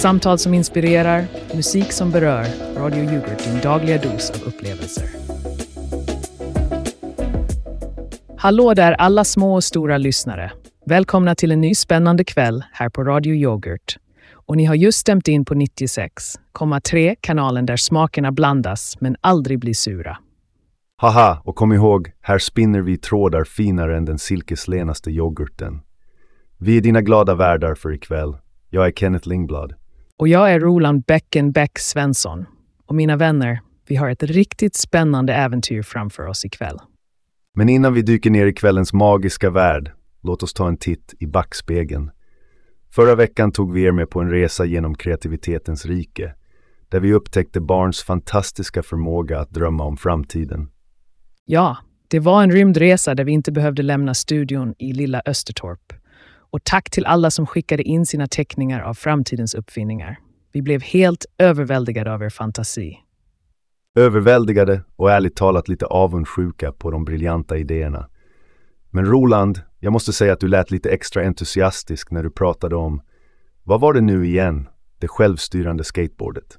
Samtal som inspirerar, musik som berör. Radio Yoghurt, din dagliga dos av upplevelser. Hallå där alla små och stora lyssnare. Välkomna till en ny spännande kväll här på Radio Yoghurt. Och ni har just stämt in på 96,3 kanalen där smakerna blandas men aldrig blir sura. Haha, och kom ihåg, här spinner vi trådar finare än den silkeslenaste yoghurten. Vi är dina glada värdar för ikväll. Jag är Kenneth Lingblad. Och jag är Roland Beckenbeck Svensson. Och mina vänner, vi har ett riktigt spännande äventyr framför oss ikväll. Men innan vi dyker ner i kvällens magiska värld, låt oss ta en titt i backspegeln. Förra veckan tog vi er med på en resa genom kreativitetens rike, där vi upptäckte barns fantastiska förmåga att drömma om framtiden. Ja, det var en rymdresa där vi inte behövde lämna studion i lilla Östertorp. Och tack till alla som skickade in sina teckningar av framtidens uppfinningar. Vi blev helt överväldigade av er fantasi. Överväldigade och ärligt talat lite avundsjuka på de briljanta idéerna. Men Roland, jag måste säga att du lät lite extra entusiastisk när du pratade om, vad var det nu igen, det självstyrande skateboardet?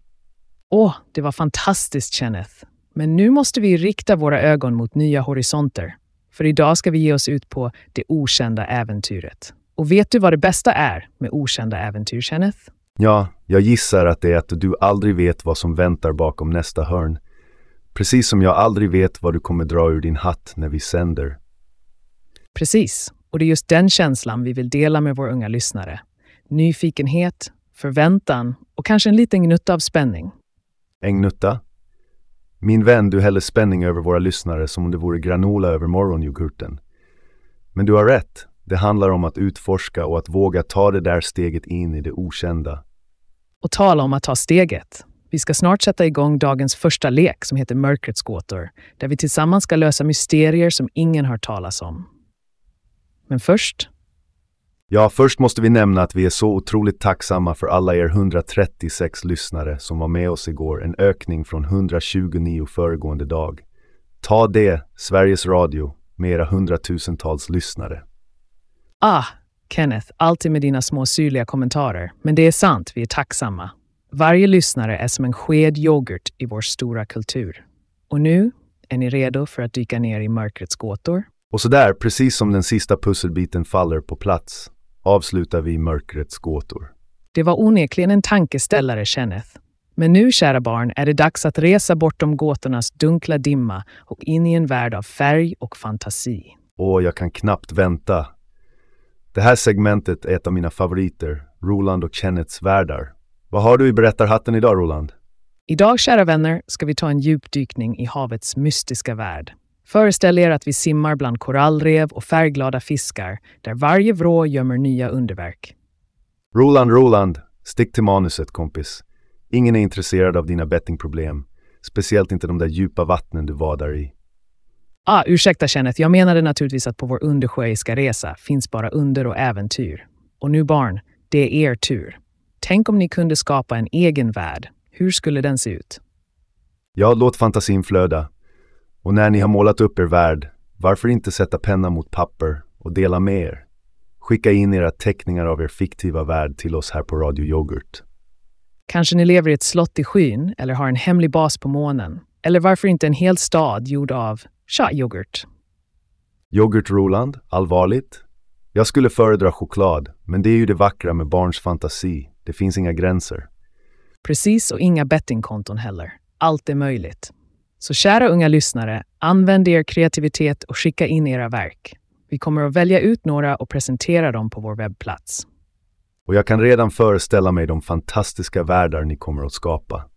Åh, det var fantastiskt Kenneth. Men nu måste vi rikta våra ögon mot nya horisonter. För idag ska vi ge oss ut på det okända äventyret. Och vet du vad det bästa är med okända äventyr, Kenneth? Ja, jag gissar att det är att du aldrig vet vad som väntar bakom nästa hörn. Precis som jag aldrig vet vad du kommer dra ur din hatt när vi sänder. Precis, och det är just den känslan vi vill dela med våra unga lyssnare. Nyfikenhet, förväntan och kanske en liten gnutta av spänning. En gnutta? Min vän, du häller spänning över våra lyssnare som om det vore granola över morgonyoghurten. Men du har rätt, det handlar om att utforska och att våga ta det där steget in i det okända. Och tala om att ta steget. Vi ska snart sätta igång dagens första lek som heter Mörkrets gåtor, där vi tillsammans ska lösa mysterier som ingen hört talas om. Men först... Ja, först måste vi nämna att vi är så otroligt tacksamma för alla er 136 lyssnare som var med oss igår, en ökning från 129 föregående dag. Ta det, Sveriges Radio, med era hundratusentals lyssnare. Ah, Kenneth, alltid med dina små syrliga kommentarer. Men det är sant, vi är tacksamma. Varje lyssnare är som en sked yoghurt i vår stora kultur. Och nu, är ni redo för att dyka ner i mörkrets gåtor? Och så där, precis som den sista pusselbiten faller på plats, avslutar vi mörkrets gåtor. Det var onekligen en tankeställare, Kenneth. Men nu, kära barn, är det dags att resa bortom gåtornas dunkla dimma och in i en värld av färg och fantasi. Åh, jag kan knappt vänta. Det här segmentet är ett av mina favoriter, Roland och Kenneths världar. Vad har du i berättarhatten idag, Roland? Idag, kära vänner, ska vi ta en djupdykning i havets mystiska värld. Föreställ er att vi simmar bland korallrev och färgglada fiskar, där varje vrå gömmer nya underverk. Roland, Roland, stick till manuset, kompis. Ingen är intresserad av dina bettingproblem. Speciellt inte de där djupa vattnen du vadar i. Ah, ursäkta Kenneth, jag menade naturligtvis att på vår undersjöiska resa finns bara under och äventyr. Och nu barn, det är er tur. Tänk om ni kunde skapa en egen värld. Hur skulle den se ut? Ja, låt fantasin flöda. Och när ni har målat upp er värld, varför inte sätta penna mot papper och dela med er? Skicka in era teckningar av er fiktiva värld till oss här på Radio Yoghurt. Kanske ni lever i ett slott i skyn eller har en hemlig bas på månen. Eller varför inte en hel stad gjord av yoghurt? Yoghurt Roland, allvarligt? Jag skulle föredra choklad, men det är ju det vackra med barns fantasi. Det finns inga gränser. Precis, och inga bettingkonton heller. Allt är möjligt. Så kära unga lyssnare, använd er kreativitet och skicka in era verk. Vi kommer att välja ut några och presentera dem på vår webbplats. Och jag kan redan föreställa mig de fantastiska världar ni kommer att skapa.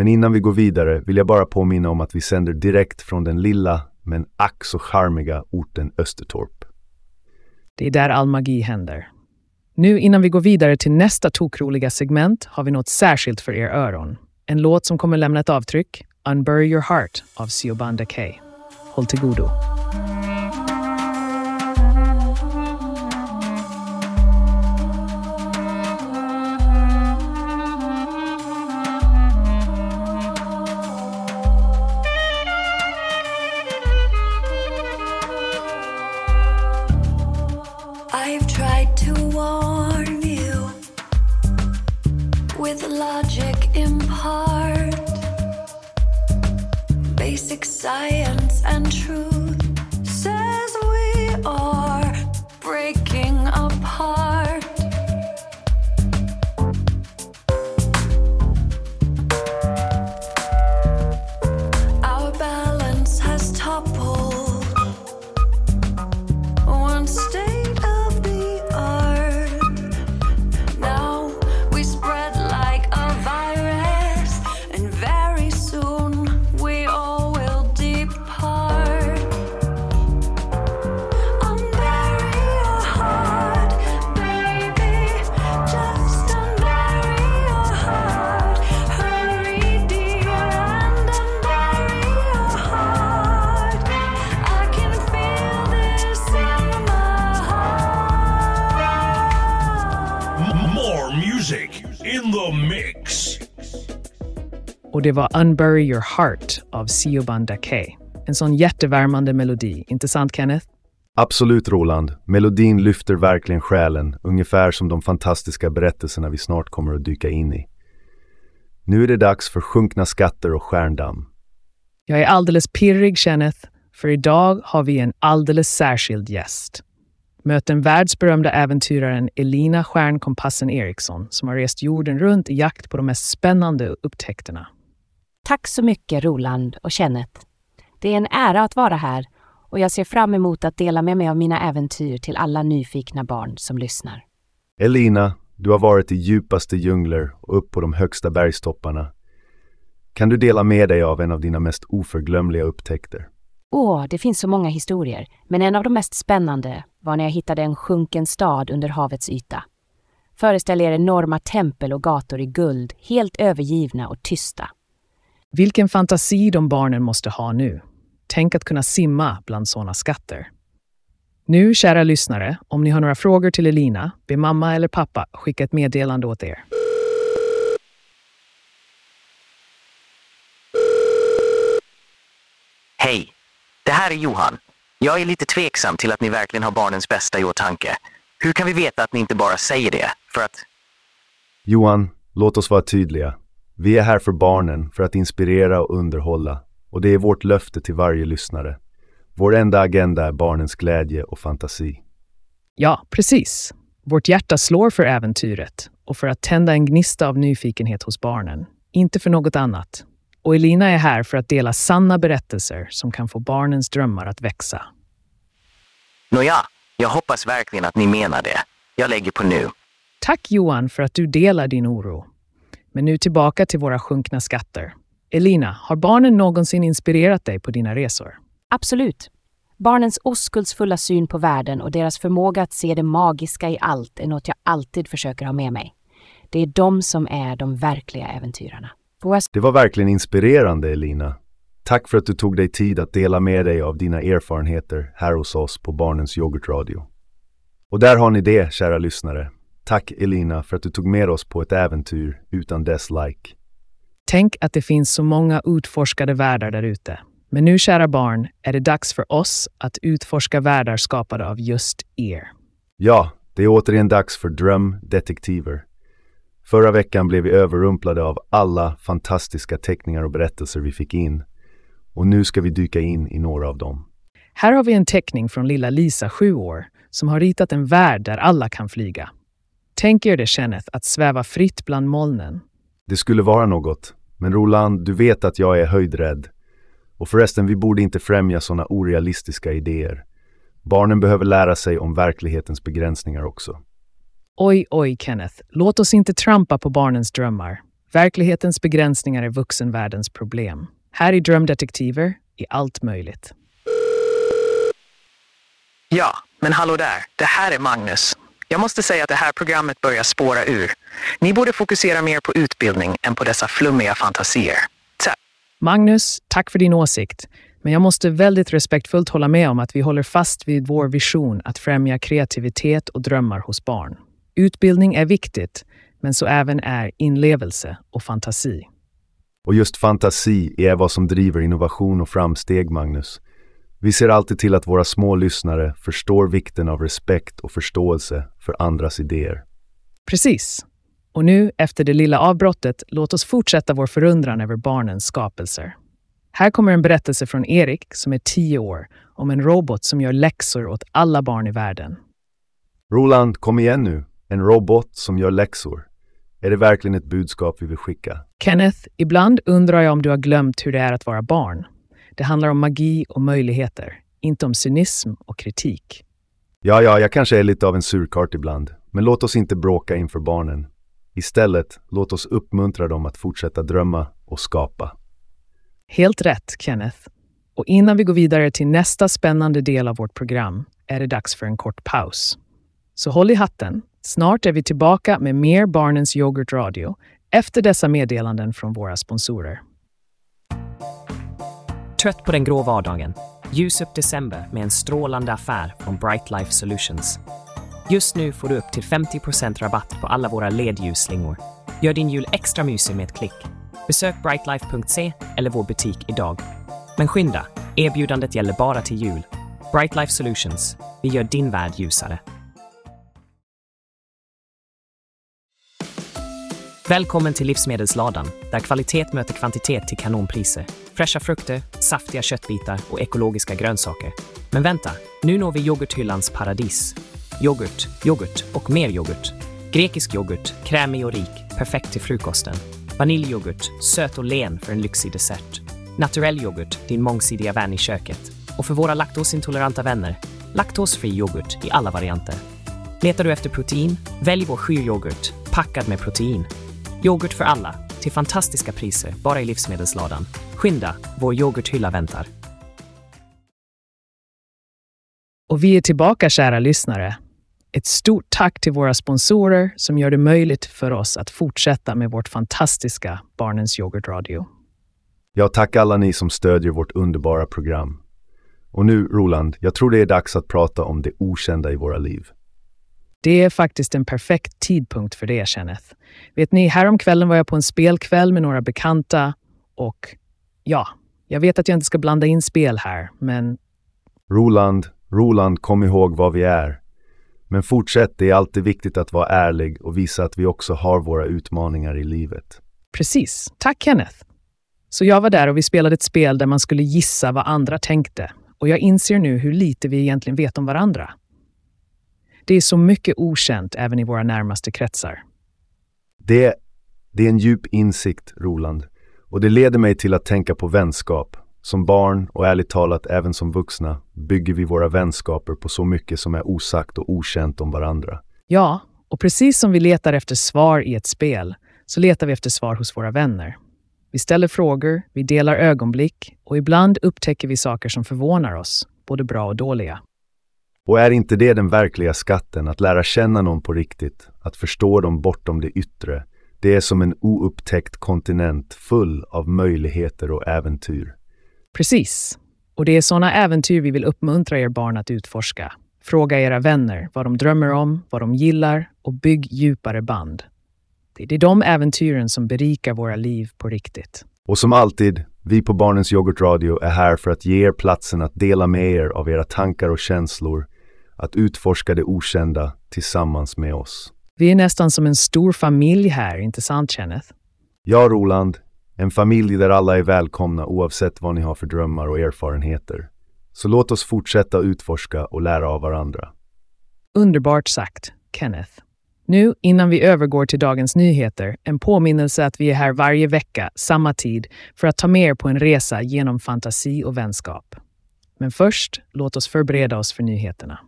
Men innan vi går vidare vill jag bara påminna om att vi sänder direkt från den lilla, men ack så charmiga orten Östertorp. Det är där all magi händer. Nu innan vi går vidare till nästa tokroliga segment har vi något särskilt för er öron. En låt som kommer lämna ett avtryck, Unbury Your Heart av Siobhan Kay. Håll till godo. Science and truth says we are music in the mix. Och det var Unbury Your Heart av Siobhan Dakay. En sån hjärtevärmande melodi, inte sant Kenneth? Absolut Roland, melodin lyfter verkligen själen, ungefär som de fantastiska berättelserna vi snart kommer att dyka in i. Nu är det dags för sjunkna skatter och stjärndamm. Jag är alldeles pirrig Kenneth, för idag har vi en alldeles särskild gäst. Möt den världsberömda äventyraren Elina Stjärnkompassen Eriksson som har rest jorden runt i jakt på de mest spännande upptäckterna. Tack så mycket Roland och Kenneth. Det är en ära att vara här och jag ser fram emot att dela med mig av mina äventyr till alla nyfikna barn som lyssnar. Elina, du har varit i djupaste djungler och upp på de högsta bergstopparna. Kan du dela med dig av en av dina mest oförglömliga upptäckter? Åh, det finns så många historier, men en av de mest spännande var när jag hittade en sjunken stad under havets yta. Föreställ er enorma tempel och gator i guld, helt övergivna och tysta. Vilken fantasi de barnen måste ha nu. Tänk att kunna simma bland sådana skatter. Nu, kära lyssnare, om ni har några frågor till Elina, be mamma eller pappa skicka ett meddelande åt er. Hej! Det här är Johan. Jag är lite tveksam till att ni verkligen har barnens bästa i åtanke. Hur kan vi veta att ni inte bara säger det? För att... Johan, låt oss vara tydliga. Vi är här för barnen, för att inspirera och underhålla. Och det är vårt löfte till varje lyssnare. Vår enda agenda är barnens glädje och fantasi. Ja, precis. Vårt hjärta slår för äventyret och för att tända en gnista av nyfikenhet hos barnen. Inte för något annat. Och Elina är här för att dela sanna berättelser som kan få barnens drömmar att växa. Nåja, jag hoppas verkligen att ni menar det. Jag lägger på nu. Tack Johan för att du delar din oro. Men nu tillbaka till våra sjunkna skatter. Elina, har barnen någonsin inspirerat dig på dina resor? Absolut. Barnens oskuldsfulla syn på världen och deras förmåga att se det magiska i allt är något jag alltid försöker ha med mig. Det är de som är de verkliga äventyrarna. Det var verkligen inspirerande, Elina. Tack för att du tog dig tid att dela med dig av dina erfarenheter här hos oss på Barnens Yoghurtradio. Och där har ni det, kära lyssnare. Tack Elina för att du tog med oss på ett äventyr utan dess like. Tänk att det finns så många utforskade världar där ute. Men nu, kära barn, är det dags för oss att utforska världar skapade av just er. Ja, det är återigen dags för drömdetektiver. Förra veckan blev vi överrumplade av alla fantastiska teckningar och berättelser vi fick in. Och nu ska vi dyka in i några av dem. Här har vi en teckning från lilla Lisa, sju år, som har ritat en värld där alla kan flyga. Tänk er det, Kenneth, att sväva fritt bland molnen. Det skulle vara något, men Roland, du vet att jag är höjdrädd. Och förresten, vi borde inte främja sådana orealistiska idéer. Barnen behöver lära sig om verklighetens begränsningar också. Oj, oj, Kenneth. Låt oss inte trampa på barnens drömmar. Verklighetens begränsningar är vuxenvärldens problem. Här i Drömdetektiver är allt möjligt. Ja, men hallå där. Det här är Magnus. Jag måste säga att det här programmet börjar spåra ur. Ni borde fokusera mer på utbildning än på dessa flummiga fantasier. Så, Magnus, tack för din åsikt. Men jag måste väldigt respektfullt hålla med om att vi håller fast vid vår vision att främja kreativitet och drömmar hos barn. Utbildning är viktigt, men så även är inlevelse och fantasi. Och just fantasi är vad som driver innovation och framsteg, Magnus. Vi ser alltid till att våra små lyssnare förstår vikten av respekt och förståelse för andras idéer. Precis. Och nu, efter det lilla avbrottet, låt oss fortsätta vår förundran över barnens skapelser. Här kommer en berättelse från Erik, som är tio år, om en robot som gör läxor åt alla barn i världen. Roland, kom igen nu. En robot som gör läxor. Är det verkligen ett budskap vi vill skicka? Kenneth, ibland undrar jag om du har glömt hur det är att vara barn. Det handlar om magi och möjligheter, inte om cynism och kritik. Ja, ja, jag kanske är lite av en surkart ibland. Men låt oss inte bråka inför barnen. Istället, låt oss uppmuntra dem att fortsätta drömma och skapa. Helt rätt, Kenneth. Och innan vi går vidare till nästa spännande del av vårt program är det dags för en kort paus. Så håll i hatten. Snart är vi tillbaka med mer Barnens Yoghurt-radio efter dessa meddelanden från våra sponsorer. Trött på den grå vardagen? Ljus upp december med en strålande affär från Bright Life Solutions. Just nu får du upp till 50% rabatt på alla våra ledljusslingor. Gör din jul extra mysig med ett klick. Besök brightlife.se eller vår butik idag. Men skynda, erbjudandet gäller bara till jul. Bright Life Solutions, vi gör din värld ljusare. Välkommen till Livsmedelsladan, där kvalitet möter kvantitet till kanonpriser. Fräscha frukter, saftiga köttbitar och ekologiska grönsaker. Men vänta, nu når vi yoghurthyllans paradis. Yoghurt, yoghurt och mer yoghurt. Grekisk yoghurt, krämig och rik, perfekt till frukosten. Vaniljyoghurt, söt och len för en lyxig dessert. Naturell yoghurt, din mångsidiga vän i köket. Och för våra laktosintoleranta vänner, laktosfri yoghurt i alla varianter. Letar du efter protein? Välj vår skyryoghurt, packad med protein. Yoghurt för alla, till fantastiska priser, bara i livsmedelsladan. Skynda, vår yoghurthylla väntar. Och vi är tillbaka, kära lyssnare. Ett stort tack till våra sponsorer som gör det möjligt för oss att fortsätta med vårt fantastiska Barnens Yoghurt-radio. Ja, tack alla ni som stödjer vårt underbara program. Och nu, Roland, jag tror det är dags att prata om det okända i våra liv. Det är faktiskt en perfekt tidpunkt för det, Kenneth. Vet ni, häromkvällen var jag på en spelkväll med några bekanta och ja, jag vet att jag inte ska blanda in spel här, men Roland, Roland, kom ihåg vad vi är. Men fortsätt, det är alltid viktigt att vara ärlig och visa att vi också har våra utmaningar i livet. precis. Tack, Kenneth. Så jag var där och vi spelade ett spel där man skulle gissa vad andra tänkte. Och jag inser nu hur lite vi egentligen vet om varandra. Det är så mycket okänt även i våra närmaste kretsar. Det, det är en djup insikt, Roland. Och det leder mig till att tänka på vänskap. Som barn och ärligt talat även som vuxna bygger vi våra vänskaper på så mycket som är osagt och okänt om varandra. Ja, och precis som vi letar efter svar i ett spel så letar vi efter svar hos våra vänner. Vi ställer frågor, vi delar ögonblick och ibland upptäcker vi saker som förvånar oss, både bra och dåliga. Och är inte det den verkliga skatten, att lära känna någon på riktigt, att förstå dem bortom det yttre? Det är som en oupptäckt kontinent full av möjligheter och äventyr. Precis. Och det är sådana äventyr vi vill uppmuntra er barn att utforska. Fråga era vänner vad de drömmer om, vad de gillar och bygg djupare band. Det är de äventyren som berikar våra liv på riktigt. Och som alltid, vi på Barnens Yoghurtradio är här för att ge er platsen att dela med er av era tankar och känslor, att utforska det okända tillsammans med oss. Vi är nästan som en stor familj här, inte sant Kenneth? Ja, Roland, en familj där alla är välkomna oavsett vad ni har för drömmar och erfarenheter. Så låt oss fortsätta utforska och lära av varandra. Underbart sagt, Kenneth. Nu, innan vi övergår till dagens nyheter, en påminnelse att vi är här varje vecka, samma tid, för att ta med er på en resa genom fantasi och vänskap. Men först, låt oss förbereda oss för nyheterna.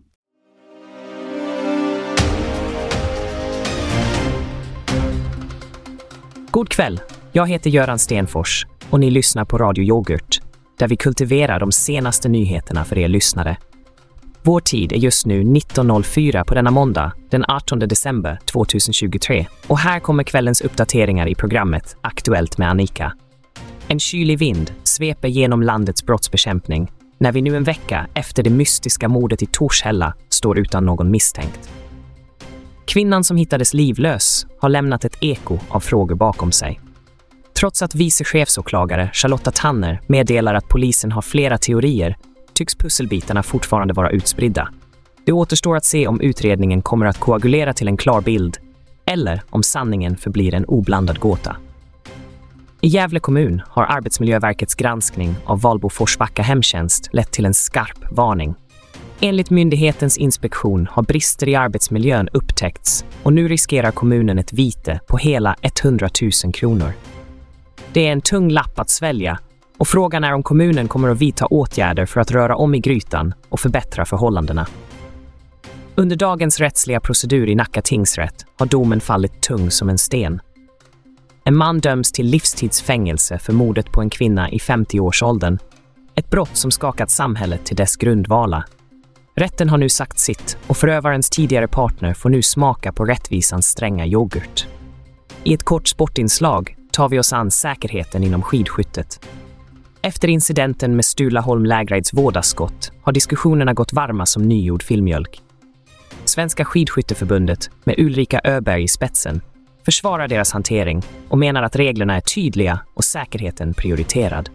God kväll! Jag heter Göran Stenfors och ni lyssnar på Radio Yoghurt, där vi kultiverar de senaste nyheterna för er lyssnare. Vår tid är just nu 19.04 på denna måndag, den 18 december 2023. Och här kommer kvällens uppdateringar i programmet Aktuellt med Annika. En kylig vind sveper genom landets brottsbekämpning när vi nu en vecka efter det mystiska mordet i Torshälla står utan någon misstänkt. Kvinnan som hittades livlös har lämnat ett eko av frågor bakom sig. Trots att vice chefsåklagare Charlotta Tanner meddelar att polisen har flera teorier tycks pusselbitarna fortfarande vara utspridda. Det återstår att se om utredningen kommer att koagulera till en klar bild eller om sanningen förblir en oblandad gåta. I Gävle kommun har Arbetsmiljöverkets granskning av Valbo Forsbacka hemtjänst lett till en skarp varning. Enligt myndighetens inspektion har brister i arbetsmiljön upptäckts och nu riskerar kommunen ett vite på hela 100 000 kronor. Det är en tung lapp att svälja och frågan är om kommunen kommer att vidta åtgärder för att röra om i grytan och förbättra förhållandena. Under dagens rättsliga procedur i Nacka tingsrätt har domen fallit tung som en sten. En man döms till livstidsfängelse för mordet på en kvinna i 50-årsåldern. Ett brott som skakat samhället till dess grundvala. Rätten har nu sagt sitt och förövarens tidigare partner får nu smaka på rättvisans stränga yoghurt. I ett kort sportinslag tar vi oss an säkerheten inom skidskyttet. Efter incidenten med Stulaholm Lägreids vådaskott har diskussionerna gått varma som nygjord filmjölk. Svenska skidskytteförbundet, med Ulrika Öberg i spetsen, försvarar deras hantering och menar att reglerna är tydliga och säkerheten prioriterad.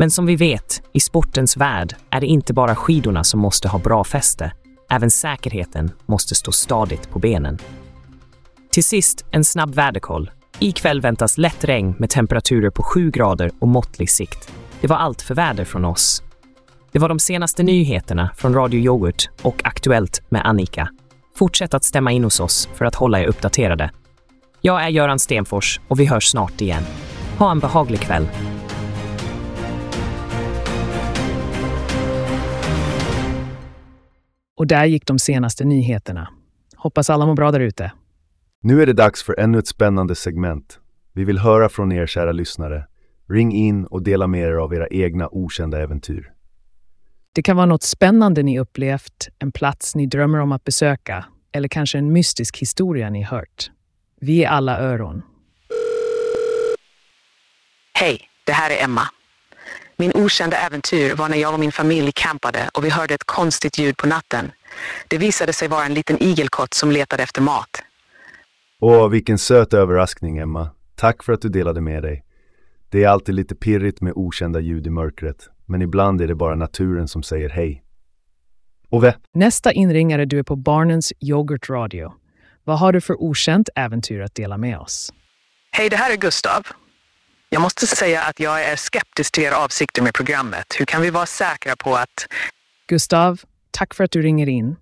Men som vi vet, i sportens värld är det inte bara skidorna som måste ha bra fäste. Även säkerheten måste stå stadigt på benen. Till sist en snabb väderkoll. Ikväll väntas lätt regn med temperaturer på 7 grader och måttlig sikt. Det var allt för väder från oss. Det var de senaste nyheterna från Radio Yoghurt och Aktuellt med Annika. Fortsätt att stämma in hos oss för att hålla er uppdaterade. Jag är Göran Stenfors och vi hörs snart igen. Ha en behaglig kväll. Och där gick de senaste nyheterna. Hoppas alla mår bra där ute. Nu är det dags för ännu ett spännande segment. Vi vill höra från er kära lyssnare. Ring in och dela med er av era egna okända äventyr. Det kan vara något spännande ni upplevt, en plats ni drömmer om att besöka eller kanske en mystisk historia ni hört. Vi är alla öron. Hej, det här är Emma. Min okända äventyr var när jag och min familj campade och vi hörde ett konstigt ljud på natten. Det visade sig vara en liten igelkott som letade efter mat. Åh, vilken söt överraskning, Emma. Tack för att du delade med dig. Det är alltid lite pirrigt med okända ljud i mörkret, men ibland är det bara naturen som säger hej. Ove, Nästa inringare du är på Barnens Yoghurt Radio. Vad har du för okänt äventyr att dela med oss? Hej, det här är Gustav. Jag måste säga att jag är skeptisk till era avsikter med programmet. Hur kan vi vara säkra på att... Gustav, tack för att du ringer in.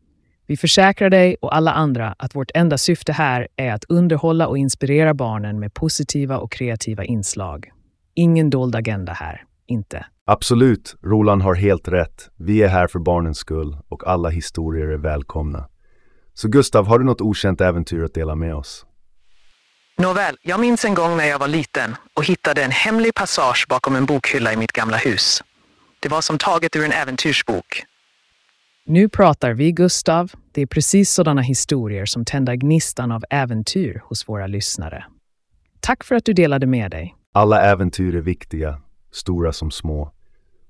Vi försäkrar dig och alla andra att vårt enda syfte här är att underhålla och inspirera barnen med positiva och kreativa inslag. Ingen dold agenda här, inte. absolut, Roland har helt rätt. Vi är här för barnens skull och alla historier är välkomna. Så Gustav, har du något okänt äventyr att dela med oss? Nåväl, jag minns en gång när jag var liten och hittade en hemlig passage bakom en bokhylla i mitt gamla hus. Det var som taget ur en äventyrsbok. Nu pratar vi, Gustav. Det är precis sådana historier som tänder gnistan av äventyr hos våra lyssnare. Tack för att du delade med dig. Alla äventyr är viktiga, stora som små.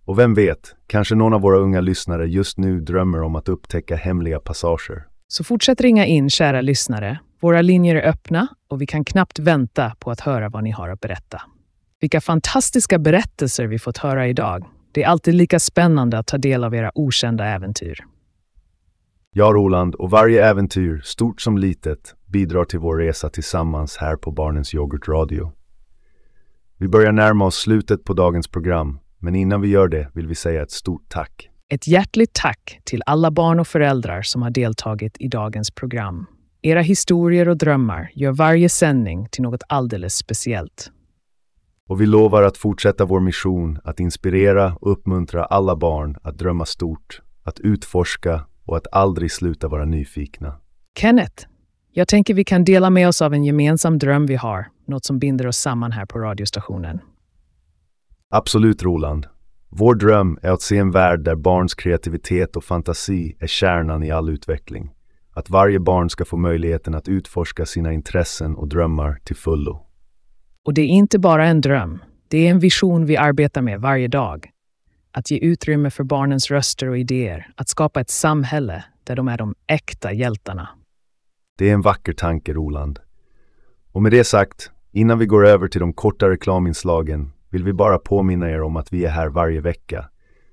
Och vem vet, kanske någon av våra unga lyssnare just nu drömmer om att upptäcka hemliga passager. Så fortsätt ringa in, kära lyssnare. Våra linjer är öppna och vi kan knappt vänta på att höra vad ni har att berätta. Vilka fantastiska berättelser vi fått höra idag. Det är alltid lika spännande att ta del av era okända äventyr. Ja, Roland, och varje äventyr, stort som litet, bidrar till vår resa tillsammans här på Barnens Yoghurt Radio. Vi börjar närma oss slutet på dagens program, men innan vi gör det vill vi säga ett stort tack. Ett hjärtligt tack till alla barn och föräldrar som har deltagit i dagens program. Era historier och drömmar gör varje sändning till något alldeles speciellt. Och vi lovar att fortsätta vår mission att inspirera och uppmuntra alla barn att drömma stort, att utforska och att aldrig sluta vara nyfikna. Kenneth, jag tänker vi kan dela med oss av en gemensam dröm vi har, något som binder oss samman här på radiostationen. Absolut, Roland. Vår dröm är att se en värld där barns kreativitet och fantasi är kärnan i all utveckling. Att varje barn ska få möjligheten att utforska sina intressen och drömmar till fullo. Och det är inte bara en dröm, det är en vision vi arbetar med varje dag. Att ge utrymme för barnens röster och idéer, att skapa ett samhälle där de är de äkta hjältarna. Det är en vacker tanke, Roland. Och med det sagt, innan vi går över till de korta reklaminslagen vill vi bara påminna er om att vi är här varje vecka.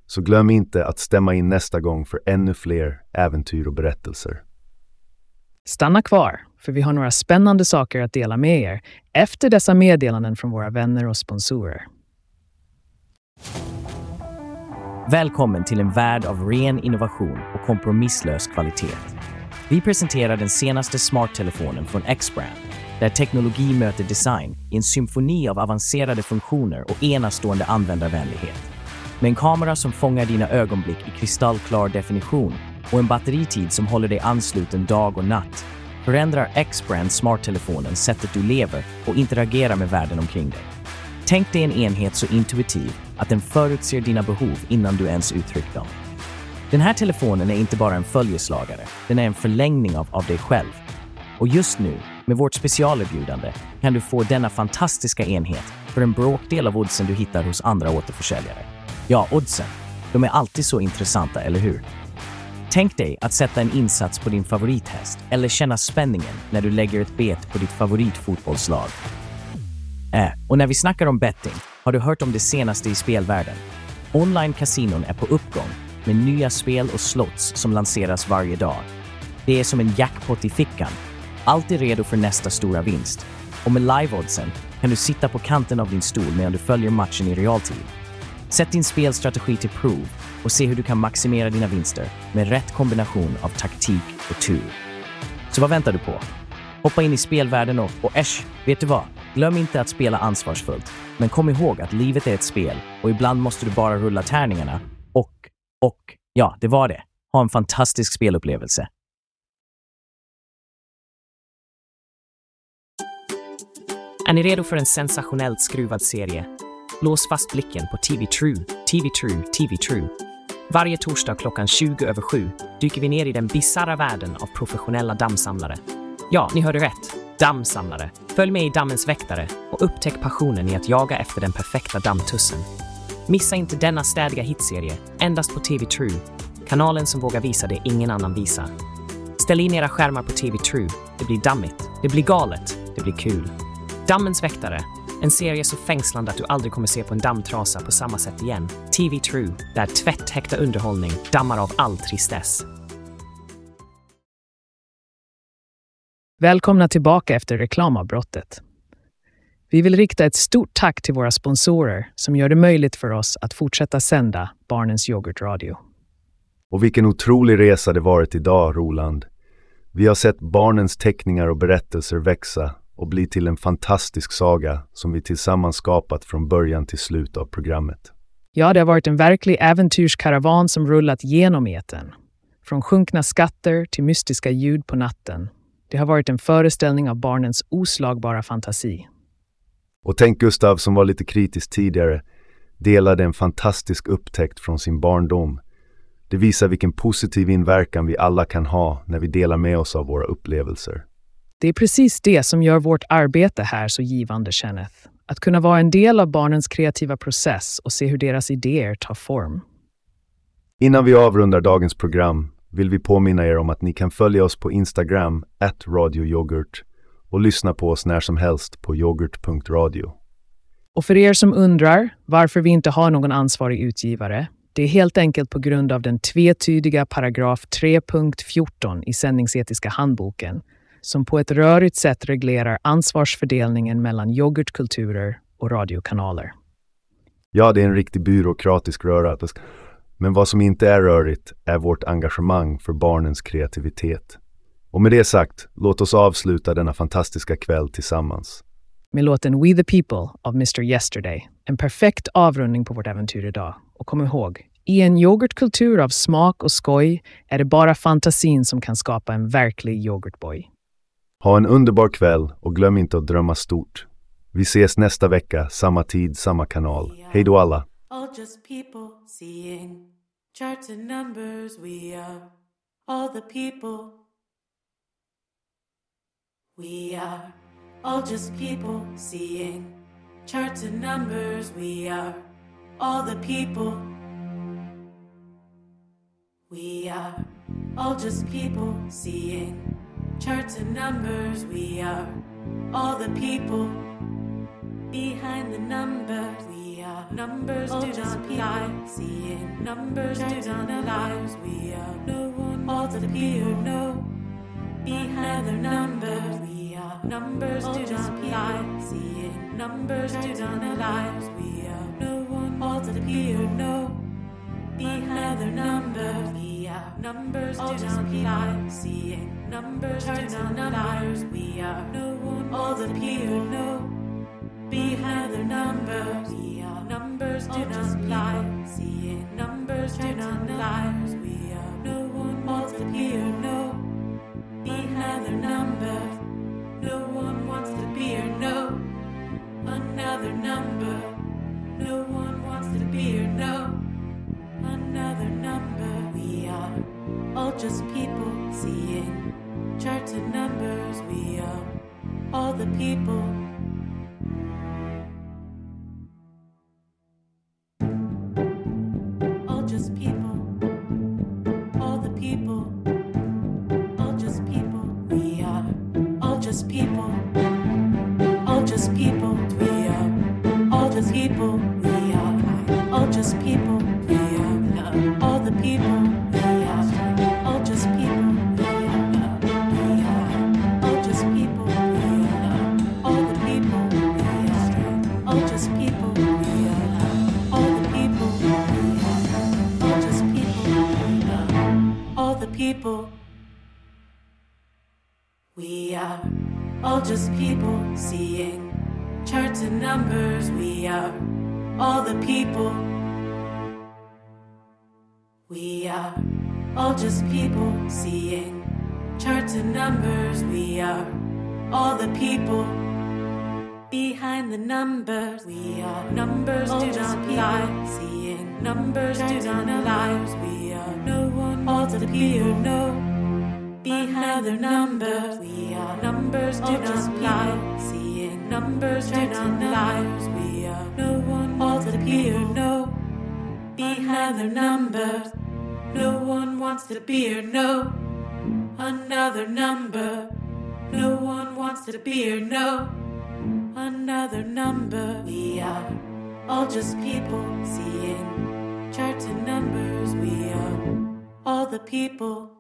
Så glöm inte att stämma in nästa gång för ännu fler äventyr och berättelser. Stanna kvar, för vi har några spännande saker att dela med er efter dessa meddelanden från våra vänner och sponsorer. Välkommen till en värld av ren innovation och kompromisslös kvalitet. Vi presenterar den senaste smarttelefonen från X-Brand, där teknologi möter design i en symfoni av avancerade funktioner och enastående användarvänlighet. Med en kamera som fångar dina ögonblick i kristallklar definition och en batteritid som håller dig ansluten dag och natt förändrar X-Brand smarttelefonen sättet du lever och interagerar med världen omkring dig. Tänk dig en enhet så intuitiv att den förutser dina behov innan du ens uttryckt dem. Den här telefonen är inte bara en följeslagare, den är en förlängning av, av dig själv. Och just nu, med vårt specialerbjudande, kan du få denna fantastiska enhet för en bråkdel av oddsen du hittar hos andra återförsäljare. Ja, oddsen. De är alltid så intressanta, eller hur? Tänk dig att sätta en insats på din favorithäst eller känna spänningen när du lägger ett bet på ditt favoritfotbollslag. Äh, och när vi snackar om betting, har du hört om det senaste i spelvärlden? Online-kasinon är på uppgång med nya spel och slots som lanseras varje dag. Det är som en jackpot i fickan, alltid redo för nästa stora vinst. Och med live-oddsen kan du sitta på kanten av din stol medan du följer matchen i realtid. Sätt din spelstrategi till prov och se hur du kan maximera dina vinster med rätt kombination av taktik och tur. Så vad väntar du på? Hoppa in i spelvärlden och, och äsch, vet du vad? Glöm inte att spela ansvarsfullt. Men kom ihåg att livet är ett spel och ibland måste du bara rulla tärningarna och, och, ja, det var det. Ha en fantastisk spelupplevelse. Är ni redo för en sensationellt skruvad serie? Lås fast blicken på TV True, TV True, TV True. Varje torsdag klockan 20 över 7 dyker vi ner i den bisarra världen av professionella dammsamlare. Ja, ni hörde rätt. Dammsamlare. Följ med i Dammens väktare och upptäck passionen i att jaga efter den perfekta dammtussen. Missa inte denna städiga hitserie endast på TV True, kanalen som vågar visa det ingen annan visar. Ställ in era skärmar på TV True. Det blir dammigt, det blir galet, det blir kul. Dammens väktare. En serie så fängslande att du aldrig kommer se på en dammtrasa på samma sätt igen. TV True, där tvättäkta underhållning dammar av all tristess. Välkomna tillbaka efter reklamavbrottet. Vi vill rikta ett stort tack till våra sponsorer som gör det möjligt för oss att fortsätta sända Barnens Yoghurtradio. Och vilken otrolig resa det varit idag, Roland. Vi har sett barnens teckningar och berättelser växa och bli till en fantastisk saga som vi tillsammans skapat från början till slut av programmet. Ja, det har varit en verklig äventyrskaravan som rullat genom etern. Från sjunkna skatter till mystiska ljud på natten. Det har varit en föreställning av barnens oslagbara fantasi. Och tänk Gustav som var lite kritisk tidigare, delade en fantastisk upptäckt från sin barndom. Det visar vilken positiv inverkan vi alla kan ha när vi delar med oss av våra upplevelser. Det är precis det som gör vårt arbete här så givande, Kenneth. Att kunna vara en del av barnens kreativa process och se hur deras idéer tar form. Innan vi avrundar dagens program vill vi påminna er om att ni kan följa oss på Instagram, radioyoghurt och lyssna på oss när som helst på yoghurt.radio. Och för er som undrar varför vi inte har någon ansvarig utgivare, det är helt enkelt på grund av den tvetydiga paragraf 3.14 i sändningsetiska handboken som på ett rörigt sätt reglerar ansvarsfördelningen mellan yoghurtkulturer och radiokanaler. Ja, det är en riktig byråkratisk röra. Men vad som inte är rörigt är vårt engagemang för barnens kreativitet. Och med det sagt, låt oss avsluta denna fantastiska kväll tillsammans. med låten We the People av Mr Yesterday. En perfekt avrundning på vårt äventyr idag. Och kom ihåg, i en yoghurtkultur av smak och skoj är det bara fantasin som kan skapa en verklig yoghurtboy. Ha en underbar kväll och glöm inte att drömma stort. Vi ses nästa vecka, samma tid, samma kanal. Hej då alla! All just people seeing charts and numbers. We are all the people. We are all just people seeing charts and numbers. We are all the people. We are all just people seeing charts and numbers. We are all the people behind the numbers. We are numbers do not lie. Seeing numbers do not lie. We are no one all the people. No, behind their numbers. We are numbers do not lie. Seeing numbers do not lie. We are no one all to appear. No behind their numbers. We are numbers do not lie. Seeing numbers do not lie. We are no one all to appear. No behind their numbers. We are numbers do not lie. Seeing numbers do not lie. We are no one all to appear. Just people seeing charts and numbers. We are all the people. We are all just people seeing charts and numbers. We are all the people behind the numbers. We are numbers do not lie. Seeing numbers do not lie. We are no one all to appear. No behind their numbers. We are numbers do not lie. Seeing numbers do not lie. We are no one all to appear. No behind their numbers. No one wants to be or no another number. No one wants to be or no another number. We are all just people seeing charts and numbers. We are all the people.